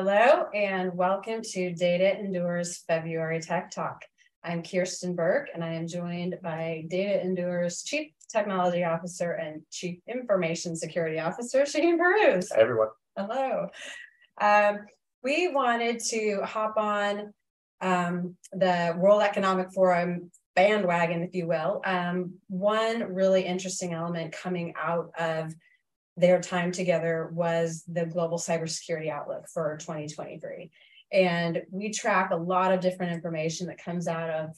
Hello and welcome to Data Endures February Tech Talk. I'm Kirsten Burke and I am joined by Data Endures Chief Technology Officer and Chief Information Security Officer, Shane Peruz. Hi, everyone. Hello. Um, we wanted to hop on um, the World Economic Forum bandwagon, if you will. Um, one really interesting element coming out of their time together was the global cybersecurity outlook for 2023. And we track a lot of different information that comes out of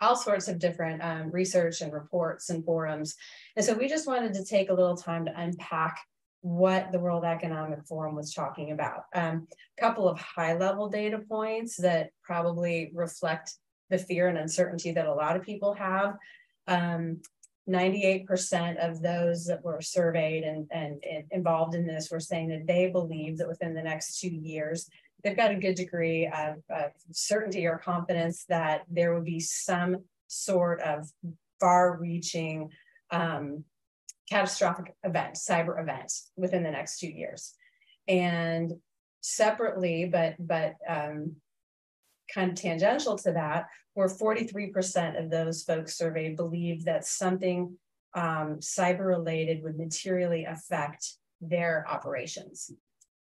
all sorts of different um, research and reports and forums. And so we just wanted to take a little time to unpack what the World Economic Forum was talking about. Um, a couple of high level data points that probably reflect the fear and uncertainty that a lot of people have. Um, 98% of those that were surveyed and, and, and, involved in this were saying that they believe that within the next two years, they've got a good degree of, of certainty or confidence that there would be some sort of far reaching um, catastrophic event, cyber event within the next two years. And separately, but, but um, kind of tangential to that, where 43% of those folks surveyed believed that something um, cyber related would materially affect their operations.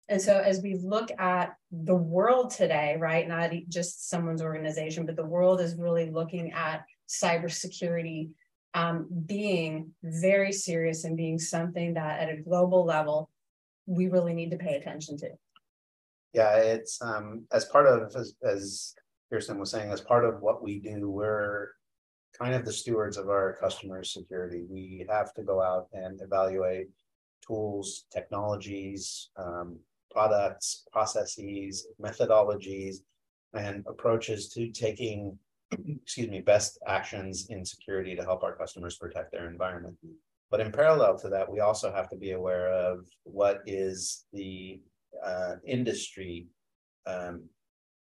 And so, as we look at the world today, right, not just someone's organization, but the world is really looking at cybersecurity um, being very serious and being something that at a global level we really need to pay attention to. Yeah, it's um, as part of as, as Kirsten was saying, as part of what we do, we're kind of the stewards of our customers' security. We have to go out and evaluate tools, technologies, um, products, processes, methodologies, and approaches to taking, excuse me, best actions in security to help our customers protect their environment. But in parallel to that, we also have to be aware of what is the uh, industry um,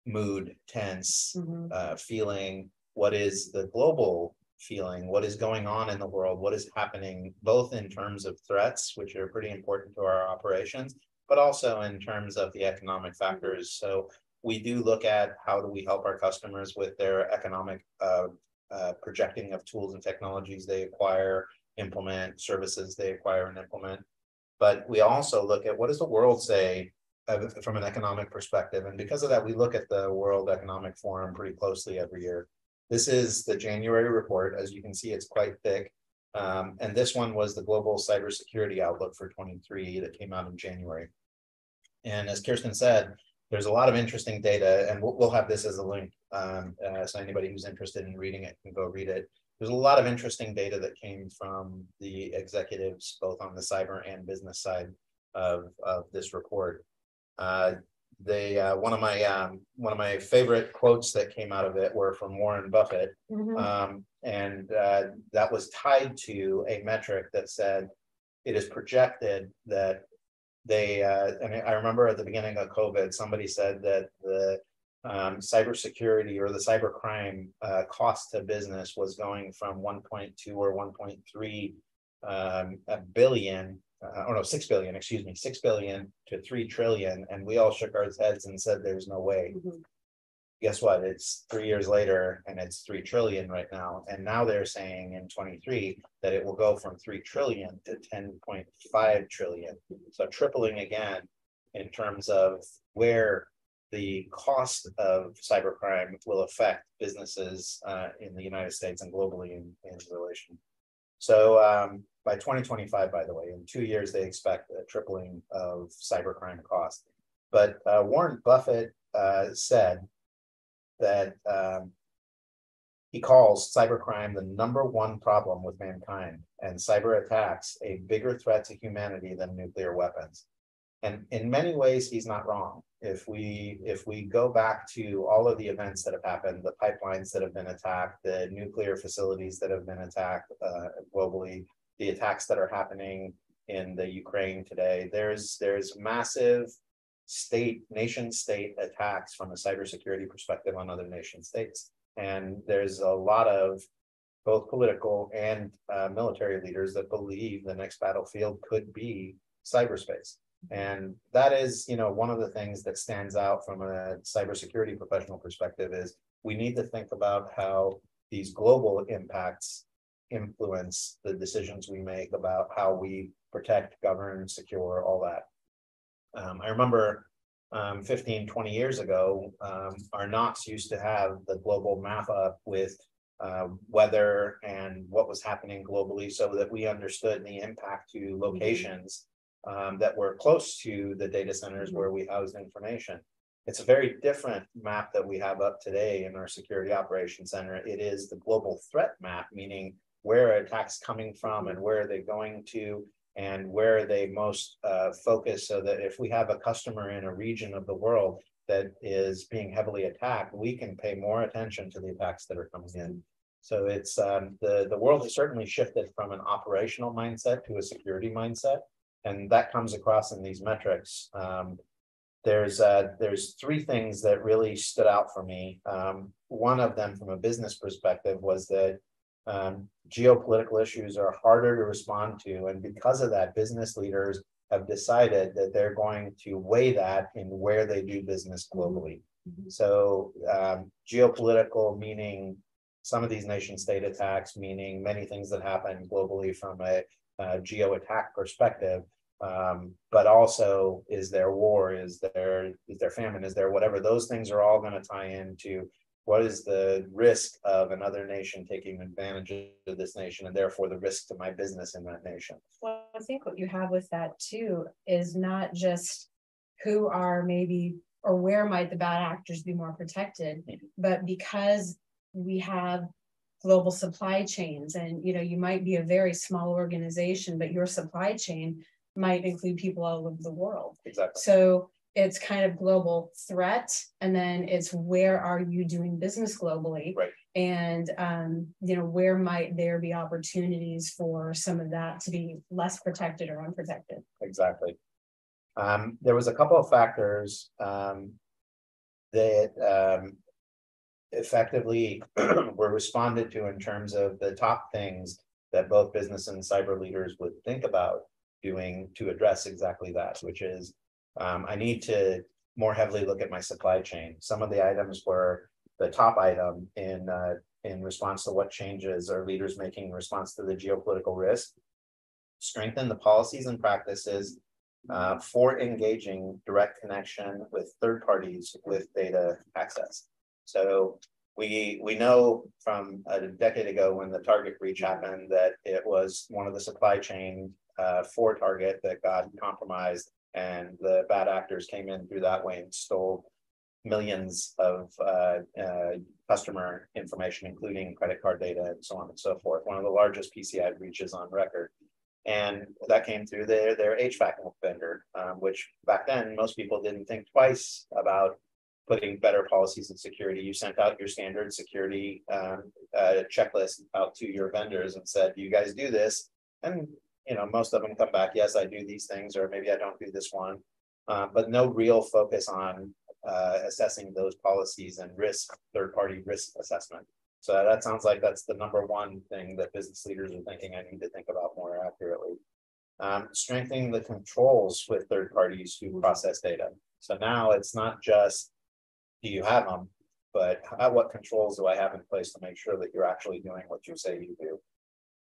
mood, tense, mm-hmm. uh, feeling, what is the global feeling, what is going on in the world, what is happening, both in terms of threats, which are pretty important to our operations, but also in terms of the economic factors. So we do look at how do we help our customers with their economic uh, uh, projecting of tools and technologies they acquire, implement, services they acquire and implement. But we also look at what does the world say from an economic perspective. And because of that, we look at the World Economic Forum pretty closely every year. This is the January report. As you can see, it's quite thick. Um, and this one was the Global Cybersecurity Outlook for 23 that came out in January. And as Kirsten said, there's a lot of interesting data, and we'll, we'll have this as a link. Um, uh, so anybody who's interested in reading it can go read it. There's a lot of interesting data that came from the executives, both on the cyber and business side of, of this report. Uh, they uh, one of my um, one of my favorite quotes that came out of it were from Warren Buffett, mm-hmm. um, and uh, that was tied to a metric that said it is projected that they. Uh, I mean, I remember at the beginning of COVID, somebody said that the um, cybersecurity or the cybercrime uh, cost to business was going from 1.2 or 1.3 um, billion uh, oh no, six billion, excuse me, six billion to three trillion, and we all shook our heads and said, "There's no way." Mm-hmm. Guess what? It's three years later, and it's three trillion right now. And now they're saying in 23 that it will go from three trillion to 10.5 trillion, so tripling again in terms of where the cost of cybercrime will affect businesses uh, in the United States and globally in, in relation. So um, by 2025, by the way, in two years, they expect a tripling of cybercrime costs. But uh, Warren Buffett uh, said that um, he calls cybercrime the number one problem with mankind and cyber attacks a bigger threat to humanity than nuclear weapons. And in many ways, he's not wrong. If we if we go back to all of the events that have happened, the pipelines that have been attacked, the nuclear facilities that have been attacked uh, globally, the attacks that are happening in the Ukraine today. There's there's massive state nation state attacks from a cybersecurity perspective on other nation states, and there's a lot of both political and uh, military leaders that believe the next battlefield could be cyberspace. And that is, you know, one of the things that stands out from a cybersecurity professional perspective is we need to think about how these global impacts influence the decisions we make about how we protect, govern, secure, all that. Um, I remember um, 15, 20 years ago, um, our NOCs used to have the global map up with uh, weather and what was happening globally so that we understood the impact to mm-hmm. locations um, that were close to the data centers mm-hmm. where we housed information. It's a very different map that we have up today in our security operations center. It is the global threat map, meaning where attacks coming from and where are they going to and where are they most uh, focused so that if we have a customer in a region of the world that is being heavily attacked, we can pay more attention to the attacks that are coming in. So it's um, the, the world has certainly shifted from an operational mindset to a security mindset. And that comes across in these metrics. Um, there's uh, there's three things that really stood out for me. Um, one of them, from a business perspective, was that um, geopolitical issues are harder to respond to. And because of that, business leaders have decided that they're going to weigh that in where they do business globally. Mm-hmm. So, um, geopolitical meaning some of these nation state attacks, meaning many things that happen globally from a, a geo attack perspective. Um, but also, is there war? Is there is there famine? Is there whatever? Those things are all going to tie into what is the risk of another nation taking advantage of this nation and therefore the risk to my business in that nation? Well i think what you have with that too is not just who are maybe or where might the bad actors be more protected mm-hmm. but because we have global supply chains and you know you might be a very small organization but your supply chain might include people all over the world. Exactly. So it's kind of global threat and then it's where are you doing business globally? Right. And um, you know where might there be opportunities for some of that to be less protected or unprotected? Exactly. Um, there was a couple of factors um, that um, effectively were responded to in terms of the top things that both business and cyber leaders would think about doing to address exactly that, which is um, I need to more heavily look at my supply chain. Some of the items were the top item in uh, in response to what changes are leaders making in response to the geopolitical risk. Strengthen the policies and practices uh, for engaging direct connection with third parties with data access. So we we know from a decade ago when the Target breach happened that it was one of the supply chain uh, for Target that got compromised and the bad actors came in through that way and stole millions of uh, uh, customer information, including credit card data and so on and so forth. One of the largest PCI breaches on record. And that came through their, their HVAC vendor, um, which back then most people didn't think twice about putting better policies and security. You sent out your standard security um, uh, checklist out to your vendors and said, "Do you guys do this?" And you know, most of them come back, yes, I do these things, or maybe I don't do this one, uh, but no real focus on uh, assessing those policies and risk, third party risk assessment. So that sounds like that's the number one thing that business leaders are thinking I need to think about more accurately. Um, strengthening the controls with third parties who process data. So now it's not just do you have them, but how, what controls do I have in place to make sure that you're actually doing what you say you do?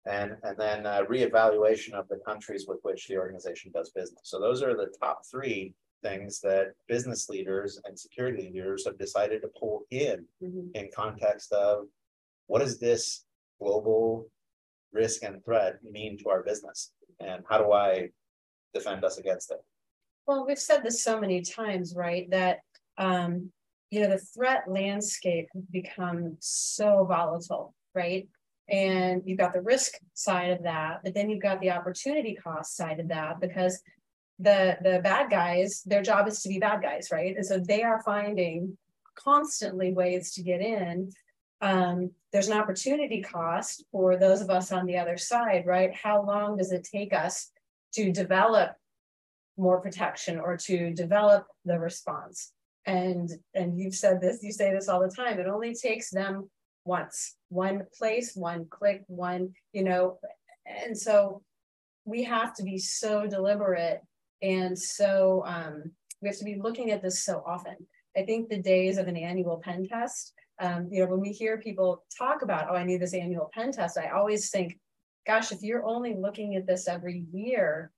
And, and then uh, reevaluation of the countries with which the organization does business. So those are the top three things that business leaders and security leaders have decided to pull in mm-hmm. in context of what does this global risk and threat mean to our business and how do I defend us against it? Well, we've said this so many times, right? That um, you know the threat landscape has become so volatile, right? And you've got the risk side of that but then you've got the opportunity cost side of that because the the bad guys their job is to be bad guys right? And so they are finding constantly ways to get in. Um, there's an opportunity cost for those of us on the other side right? How long does it take us to develop more protection or to develop the response? And and you've said this you say this all the time. It only takes them once, one place, one click, one, you know, and so we have to be so deliberate And so um, we have to be looking at this so often. I think the days of an annual pen test, um, you know, when we hear people talk about, oh, I need this annual pen test, I always think, gosh, if you're only looking at this every year,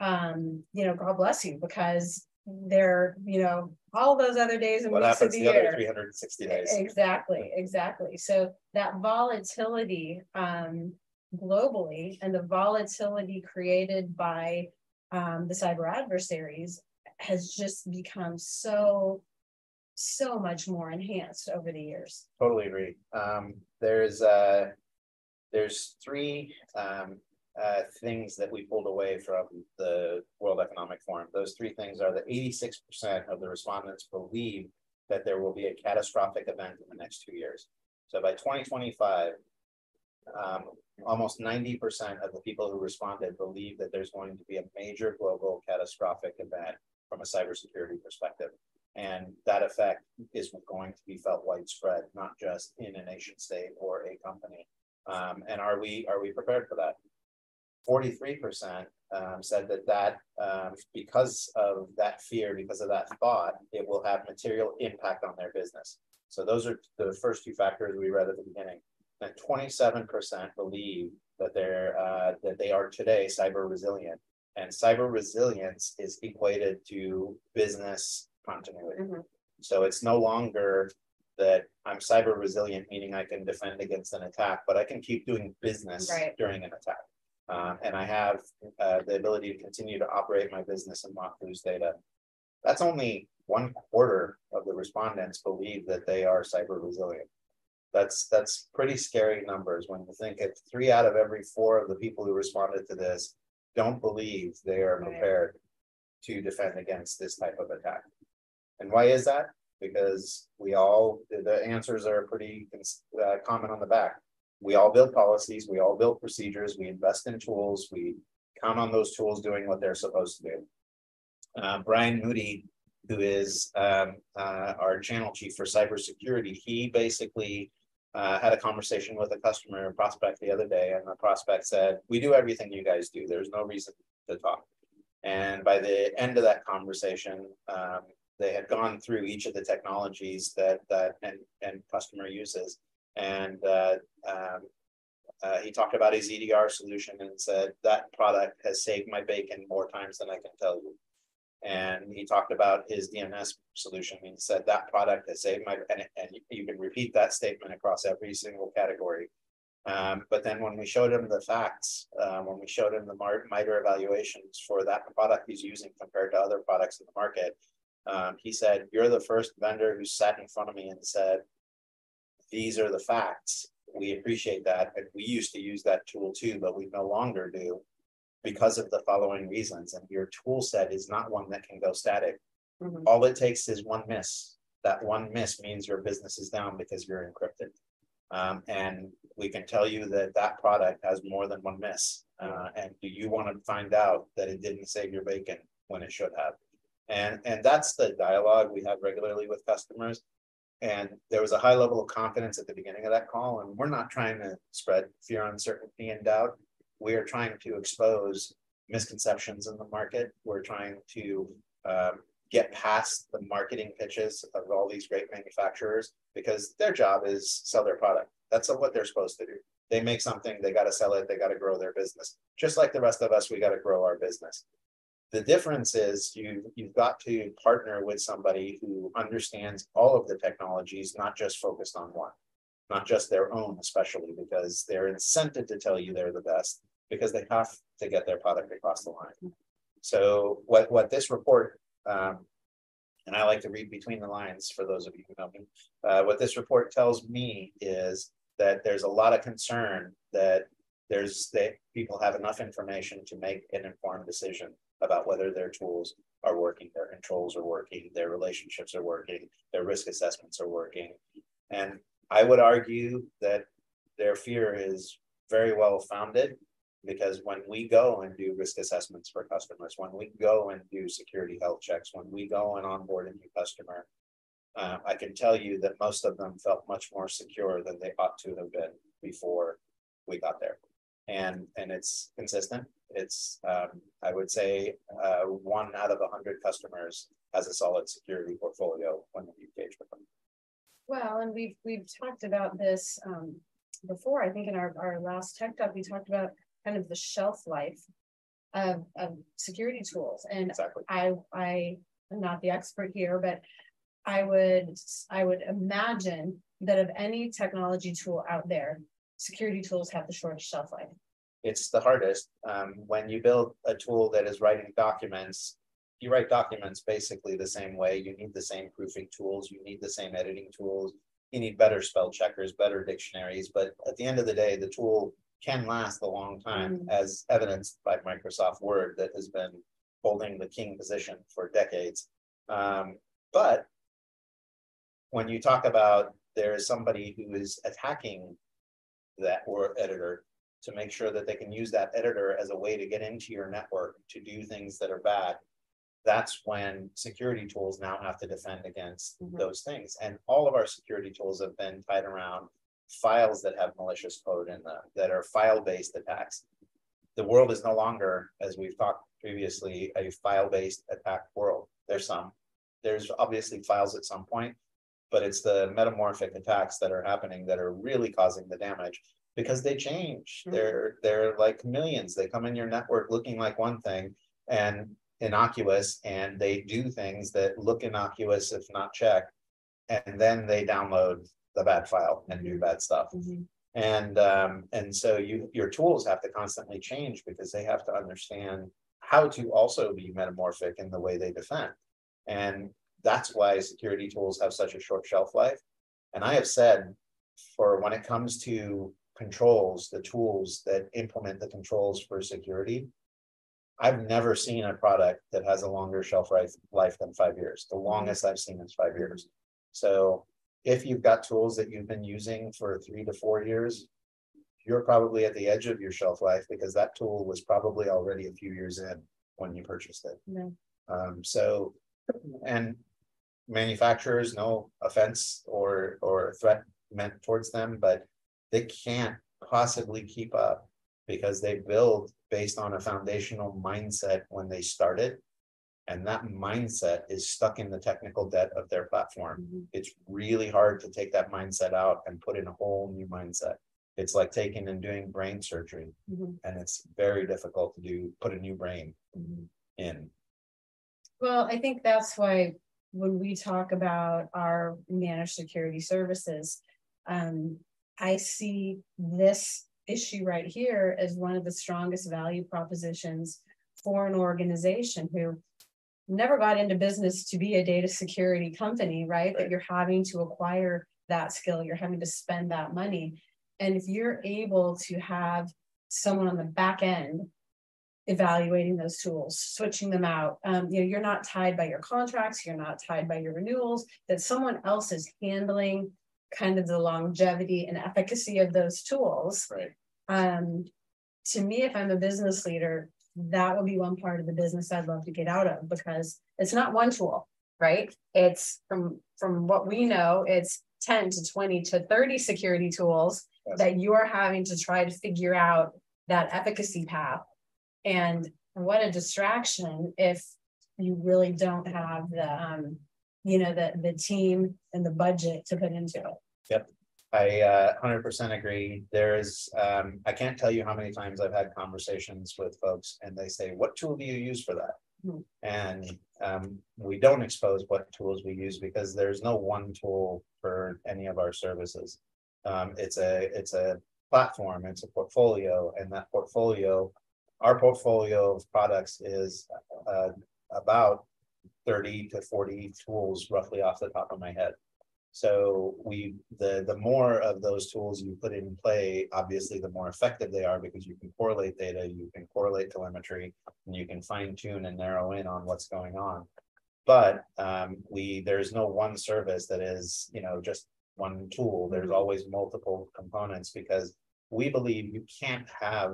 um, you know, God bless you, because there, you know, all those other days and What weeks of happens the the other year. three hundred and sixty days? Exactly, exactly. So that volatility um, globally and the volatility created by um, the cyber adversaries has just become so, so much more enhanced over the years. Totally agree. Um, there's, uh, there's three, um, uh, things that we pulled away from the World Economic Forum. Those three things are that eighty-six percent of the respondents believe that there will be a catastrophic event in the next two years. So by twenty twenty-five, um, almost ninety percent of the people who responded believe that there's going to be a major global catastrophic event from a cybersecurity perspective. And that effect is going to be felt widespread, not just in a nation state or a company. Um, and are we, are we prepared for that? Forty-three percent, um, said that that, um, because of that fear, because of that thought, it will have material impact on their business. So those are the first two factors we read at the beginning. And twenty-seven percent believe that they're, uh, that they are today cyber resilient. And cyber resilience is equated to business continuity. Mhm. So it's no longer that I'm cyber resilient, meaning I can defend against an attack, but I can keep doing business Right. during an attack. Um, and I have uh, the ability to continue to operate my business and not lose data. That's only one quarter of the respondents believe that they are cyber resilient. That's that's pretty scary numbers when you think if three out of every four of the people who responded to this don't believe they are prepared to defend against this type of attack. And why is that? Because we all, the- the answers are pretty uh, common on the back. We all build policies, we all build procedures, we invest in tools, we count on those tools doing what they're supposed to do. Uh, Brian Moody, who is um, uh, our channel chief for cybersecurity, he basically uh, had a conversation with a customer a prospect the other day, and the prospect said, "We do everything you guys do. There's no reason to talk." And by the end of that conversation, um, they had gone through each of the technologies that that and and customer uses, and uh, um, uh, he talked about his EDR solution and said that product has saved my bacon more times than I can tell you. And he talked about his DNS solution and said that product has saved my and, and you can repeat that statement across every single category. Um, but then when we showed him the facts, uh, when we showed him the MITRE evaluations for that product he's using compared to other products in the market, um, he said, You're the first vendor who sat in front of me and said, These are the facts. We appreciate that. And we used to use that tool too, but we no longer do because of the following reasons. And your tool set is not one that can go static. Mhm. All it takes is one miss. That one miss means your business is down because you're encrypted. Um, and we can tell you that that product has more than one miss. Uh, and do you want to find out that it didn't save your bacon when it should have? And, and that's the dialogue we have regularly with customers. And there was a high level of confidence at the beginning of that call, and we're not trying to spread fear, uncertainty, and doubt. We are trying to expose misconceptions in the market. We're trying to um, get past the marketing pitches of all these great manufacturers because their job is sell their product. That's what they're supposed to do. They make something, they got to sell it, they got to grow their business. Just like the rest of us, we got to grow our business. The difference is you you've got to partner with somebody who understands all of the technologies, not just focused on one, not just their own, especially because they're incented to tell you they're the best because they have to get their product across the line. So what what this report um, and I like to read between the lines for those of you who know me. Uh, what this report tells me is that there's a lot of concern that there's that people have enough information to make an informed decision about whether their tools are working, their controls are working, their relationships are working, their risk assessments are working. And I would argue that their fear is very well founded because when we go and do risk assessments for customers, when we go and do security health checks, when we go and onboard a new customer, uh, I can tell you that most of them felt much more secure than they ought to have been before we got there. And, and it's consistent. It's, um, I would say, uh, one out of a hundred customers has a solid security portfolio when we engage with them. Well, and we've, we've talked about this, um, before, I think in our, our last tech talk, we talked about kind of the shelf life of, of security tools. And Exactly. I, I am not the expert here, but I would, I would imagine that of any technology tool out there, security tools have the shortest shelf life. It's the hardest. Um, when you build a tool that is writing documents, you write documents basically the same way. You need the same proofing tools, you need the same editing tools. You need better spell checkers, better dictionaries, but at the end of the day, the tool can last a long time, Mm. as evidenced by Microsoft Word that has been holding the king position for decades. Um, but when you talk about there is somebody who is attacking that word editor to make sure that they can use that editor as a way to get into your network to do things that are bad. That's when security tools now have to defend against Mhm. those things. And all of our security tools have been tied around files that have malicious code in them, that are file-based attacks. The world is no longer, as we've talked previously, a file-based attack world. There's some. There's obviously files at some point, but it's the metamorphic attacks that are happening that are really causing the damage because they change. Mhm. They're they're like millions. They come in your network looking like one thing and innocuous, and they do things that look innocuous if not checked. And then they download the bad file and do bad stuff. And um, and so you your tools have to constantly change because they have to understand how to also be metamorphic in the way they defend. And that's why security tools have such a short shelf life. And I have said for when it comes to controls, the tools that implement the controls for security. I've never seen a product that has a longer shelf life than five years. The longest I've seen is five years. So if you've got tools that you've been using for three to four years, you're probably at the edge of your shelf life because that tool was probably already a few years in when you purchased it. Um, so, and manufacturers, no offense or, or threat meant towards them, but they can't possibly keep up because they build based on a foundational mindset when they started. And that mindset is stuck in the technical debt of their platform Mhm. it's really hard to take that mindset out and put in a whole new mindset. It's like taking and doing brain surgery, Mhm. and it's very difficult to do, put a new brain Mhm. in. Well, I think that's why when we talk about our managed security services, um, I see this issue right here as one of the strongest value propositions for an organization who never got into business to be a data security company, right? That you're having to acquire that skill, you're having to spend that money. And if you're able to have someone on the back end evaluating those tools, switching them out. Um, you know, you're not tied by your contracts, you're not tied by your renewals, that someone else is handling kind of the longevity and efficacy of those tools. Right. Um, to me, if I'm a business leader, that would be one part of the business I'd love to get out of because it's not one tool, right? It's from from what we know, it's 10 to 20 to 30 security tools Yes. that you're having to try to figure out that efficacy path. And what a distraction if you really don't have the um, you know, the the team and the budget to put into it. Yep. I uh hundred percent agree. There's um, I can't tell you how many times I've had conversations with folks and they say, what tool do you use for that? Hmm. And um, we don't expose what tools we use because there's no one tool for any of our services. Um, it's a, it's a platform, it's a portfolio, and that portfolio, our portfolio of products is uh about thirty to forty tools roughly off the top of my head. So we, the, the more of those tools you put in play, obviously, the more effective they are because you can correlate data, you can correlate telemetry, and you can fine tune and narrow in on what's going on. But um, we, there's no one service that is, you know, just one tool. There's always multiple components because we believe you can't have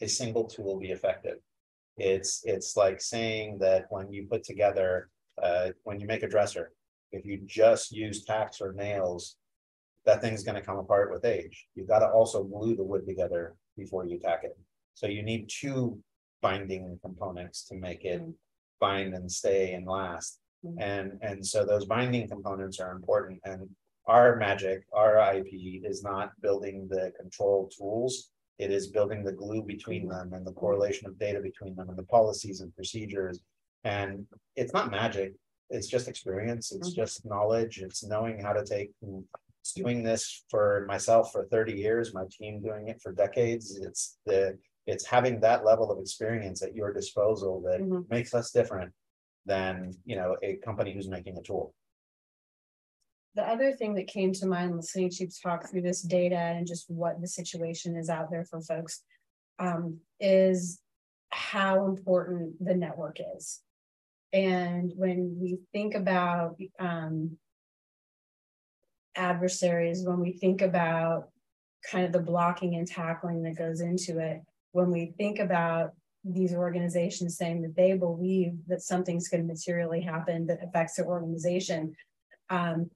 a single tool be effective. It's, it's like saying that when you put together, uh, when you make a dresser, if you just use tacks or nails, that thing's gonna come apart with age. You've gotta also glue the wood together before you tack it. So you need two binding components to make it Mm. bind and stay and last. Mm. And, and so those binding components are important and our magic, our IP is not building the control tools. It is building the glue between them and the correlation of data between them and the policies and procedures. And it's not magic, it's just experience, it's Mhm. just knowledge, it's knowing how to take. It's doing this for myself for thirty years, my team doing it for decades, it's the, it's having that level of experience at your disposal that Mhm. makes us different. Than, you know, a company who's making a tool. The other thing that came to mind listening to you talk through this data and just what the situation is out there for folks. Um, is how important the network is. And when we think about, um. Adversaries, when we think about kind of the blocking and tackling that goes into it, when we think about these organizations saying that they believe that something's going to materially happen that affects their organization. Um,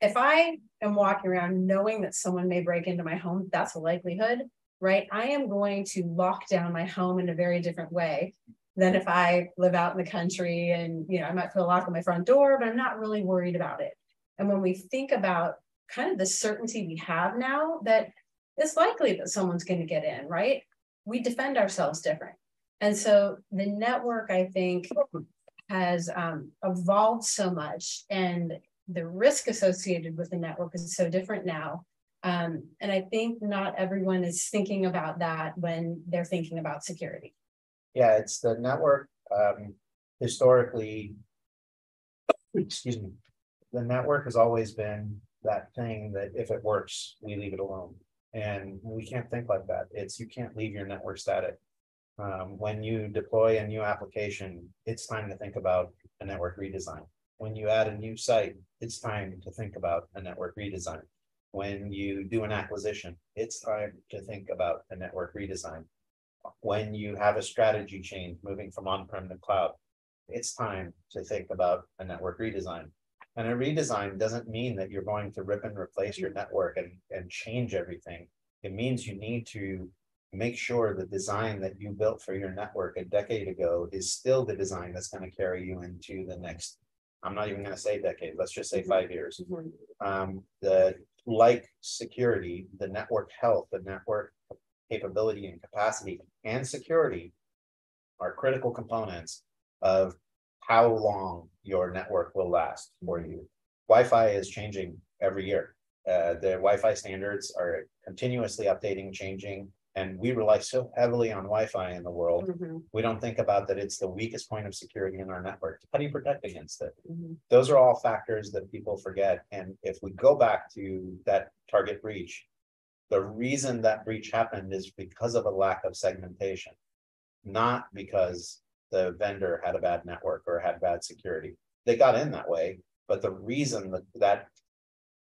if I am walking around knowing that someone may break into my home, that's a likelihood, right? I am going to lock down my home in a very different way than if I live out in the country and, you know, I might put a lock on my front door, but I'm not really worried about it. And when we think about kind of the certainty we have now that it's likely that someone's going to get in, right? We defend ourselves different. And so the network, I think, has um, evolved so much and the risk associated with the network is so different now. Um, and I think not everyone is thinking about that when they're thinking about security. Yeah, it's the network, um, historically. Excuse me, the network has always been that thing that if it works, we leave it alone. And we can't think like that. It's, you can't leave your network static. Um, when you deploy a new application, it's time to think about a network redesign. When you add a new site, it's time to think about a network redesign. When you do an acquisition, it's time to think about a network redesign. When you have a strategy change moving from on-prem to cloud, it's time to think about a network redesign. And a redesign doesn't mean that you're going to rip and replace your network and, and change everything. It means you need to make sure the design that you built for your network a decade ago is still the design that's going to carry you into the next. I'm not even going to say decade, let's just say five years. Um, the like security, the network health, the network capability and capacity and security are critical components of how long your network will last for you. Wi-Fi is changing every year. Uh, the Wi-Fi standards are continuously updating, changing, and we rely so heavily on Wi-Fi in the world. Mhm, We don't think about that it's the weakest point of security in our network. How do you protect against it? mhm, Those are all factors that people forget. And if we go back to that target breach, the reason that breach happened is because of a lack of segmentation, not because the vendor had a bad network or had bad security. They got in that way, but the reason that that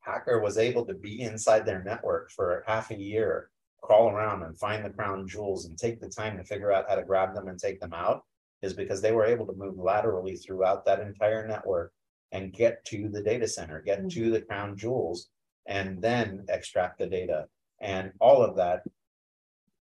hacker was able to be inside their network for half a year, crawl around and find the crown jewels and take the time to figure out how to grab them and take them out is because they were able to move laterally throughout that entire network and get to the data center, get mm-hmm. to the crown jewels, and then extract the data. And all of that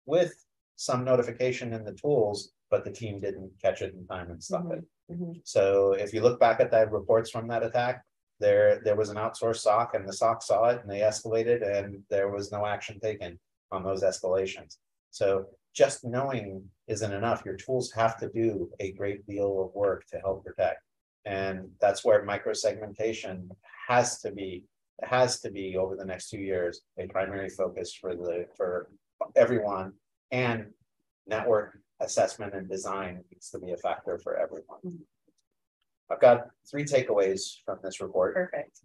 with some notification in the tools, but the team didn't catch it in time and stop it. mhm. So if you look back at that reports from that attack, there, there was an outsourced SOC and the SOC saw it and they escalated and there was no action taken on those escalations. So just knowing isn't enough. Your tools have to do a great deal of work to help protect. And that's where micro segmentation has to be, has to be over the next two years, a primary focus for the, for everyone. And network assessment and design needs to be a factor for everyone. Mhm. I've got three takeaways from this report. Perfect.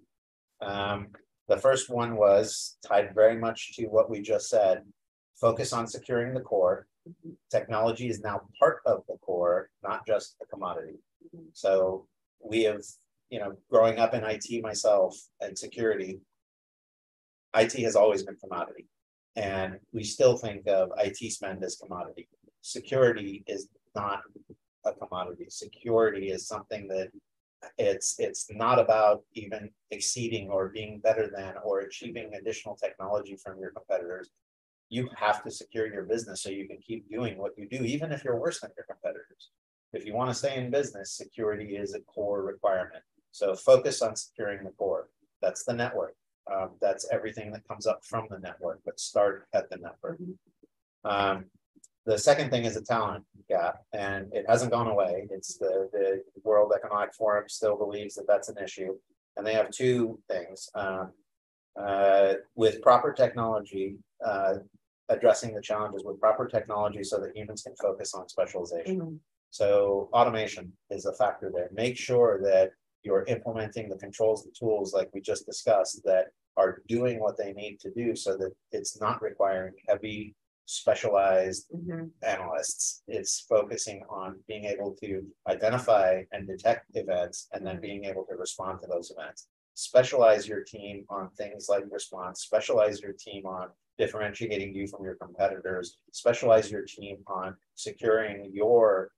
Um, the first one was tied very much to what we just said. Focus on securing the core. Mhm. Technology is now part of the core, not just a commodity. Mhm. So we have, you know, growing up in IT myself and security. IT has always been commodity. And we still think of IT spend as commodity. Security is not a commodity. Security is something that it's, it's not about even exceeding or being better than or achieving additional technology from your competitors. you have to secure your business so you can keep doing what you do, even if you're worse than your competitors. If you want to stay in business, security is a core requirement. So focus on securing the core. That's the network. Um, that's everything that comes up from the network, but start at the network. Um, the second thing is a talent gap, and it hasn't gone away. It's the, the World Economic Forum still believes that that's an issue. And they have two things. Um, uh, with proper technology, uh, addressing the challenges with proper technology so that humans can focus on specialization. Mm -hmm. So automation is a factor there. Make sure that you're implementing the controls, the tools like we just discussed that are doing what they need to do so that it's not requiring heavy specialized mm -hmm. analysts. It's focusing on being able to identify and detect events and then being able to respond to those events. Specialize your team on things like response, specialize your team on differentiating you from your competitors, specialize your team on securing your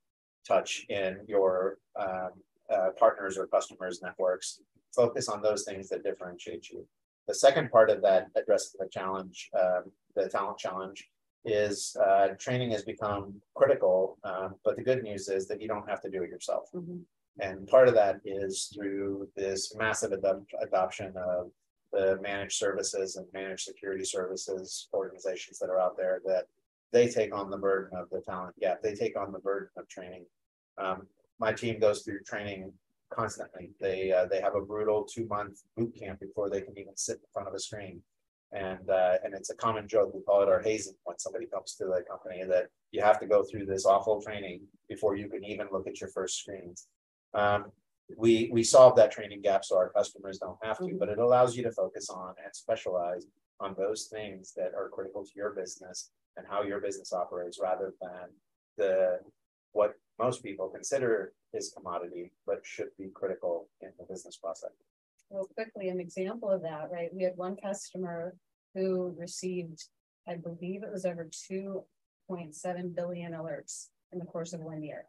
touch in your um, uh, partners or customers networks, focus on those things that differentiate you. The second part of that addresses the challenge, um, the talent challenge, is uh, training has become critical. Um, but the good news is that you don't have to do it yourself. Mm -hmm. And part of that is through this massive ad adoption of the managed services and managed security services organizations that are out there that they take on the burden of the talent gap. They take on the burden of training. Um, my team goes through training constantly. They uh, they have a brutal two month boot camp before they can even sit in front of a screen. And uh, and it's a common joke. We call it our hazing when somebody comes to the company that you have to go through this awful training before you can even look at your first screens. Um, we we solve that training gap so our customers don't have to, mm-hmm. but it allows you to focus on and specialize on those things that are critical to your business and how your business operates rather than the what most people consider is commodity but should be critical in the business process. Well, quickly, an example of that, right? We had one customer who received, I believe it was over 2.7 billion alerts in the course of one year.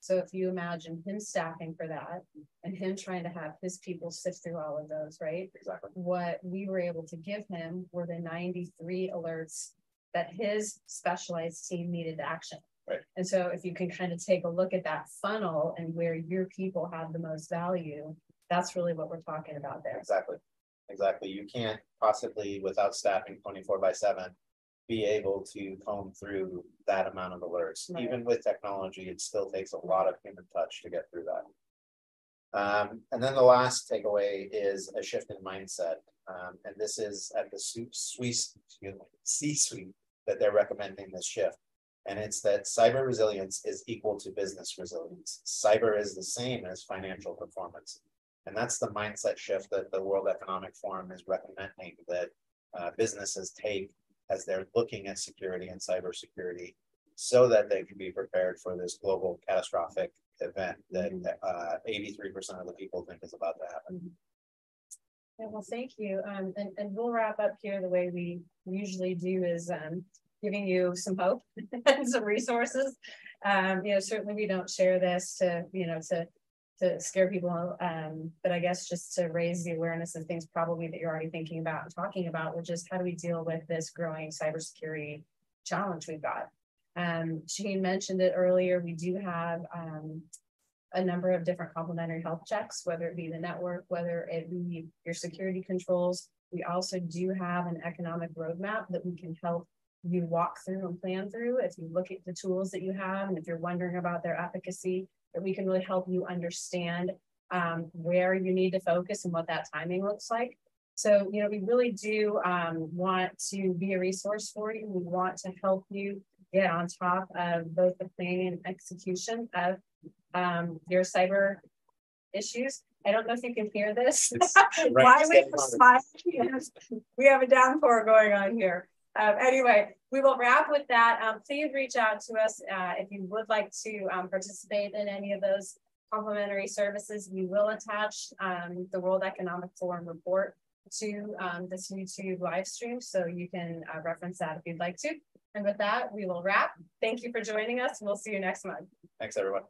So if you imagine him staffing for that and him trying to have his people sift through all of those, right? Exactly. What we were able to give him were the 93 alerts that his specialized team needed to action. Right. And so if you can kind of take a look at that funnel and where your people have the most value, that's really what we're talking about there. Exactly. Exactly. You can't possibly, without staffing 24 by 7, be able to comb through that amount of alerts. Right. Even with technology, it still takes a lot of human touch to get through that. Um, and then the last takeaway is a shift in mindset. Um, and this is at the C-suite that they're recommending this shift. And it's that cyber resilience is equal to business resilience. Cyber is the same as financial performance. And that's the mindset shift that the World Economic Forum is recommending that uh, businesses take as they're looking at security and cybersecurity so that they can be prepared for this global catastrophic event that mm-hmm. uh, 83% of the people think is about to happen. Mm-hmm. Yeah, well, thank you. Um, and, and we'll wrap up here the way we usually do is um, giving you some hope and some resources. Um, you know, certainly we don't share this to, you know, to to scare people. Um, but I guess just to raise the awareness of things probably that you're already thinking about and talking about, which is how do we deal with this growing cybersecurity challenge we've got. Um, Shane mentioned it earlier. We do have um, a number of different complementary health checks, whether it be the network, whether it be your security controls. We also do have an economic roadmap that we can help you walk through and plan through. If you look at the tools that you have, and if you're wondering about their efficacy, that we can really help you understand um, where you need to focus and what that timing looks like. So, you know, we really do um, want to be a resource for you. We want to help you get on top of both the planning and execution of um, your cyber issues. I don't know if you can hear this. Why we smile? We have a downpour going on here. Um, anyway, we will wrap with that. Um, please reach out to us uh, if you would like to um, participate in any of those complimentary services. We will attach um, the World Economic Forum report to um, this YouTube live stream, so you can uh, reference that if you'd like to. And with that, we will wrap. Thank you for joining us. We'll see you next month. Thanks, everyone.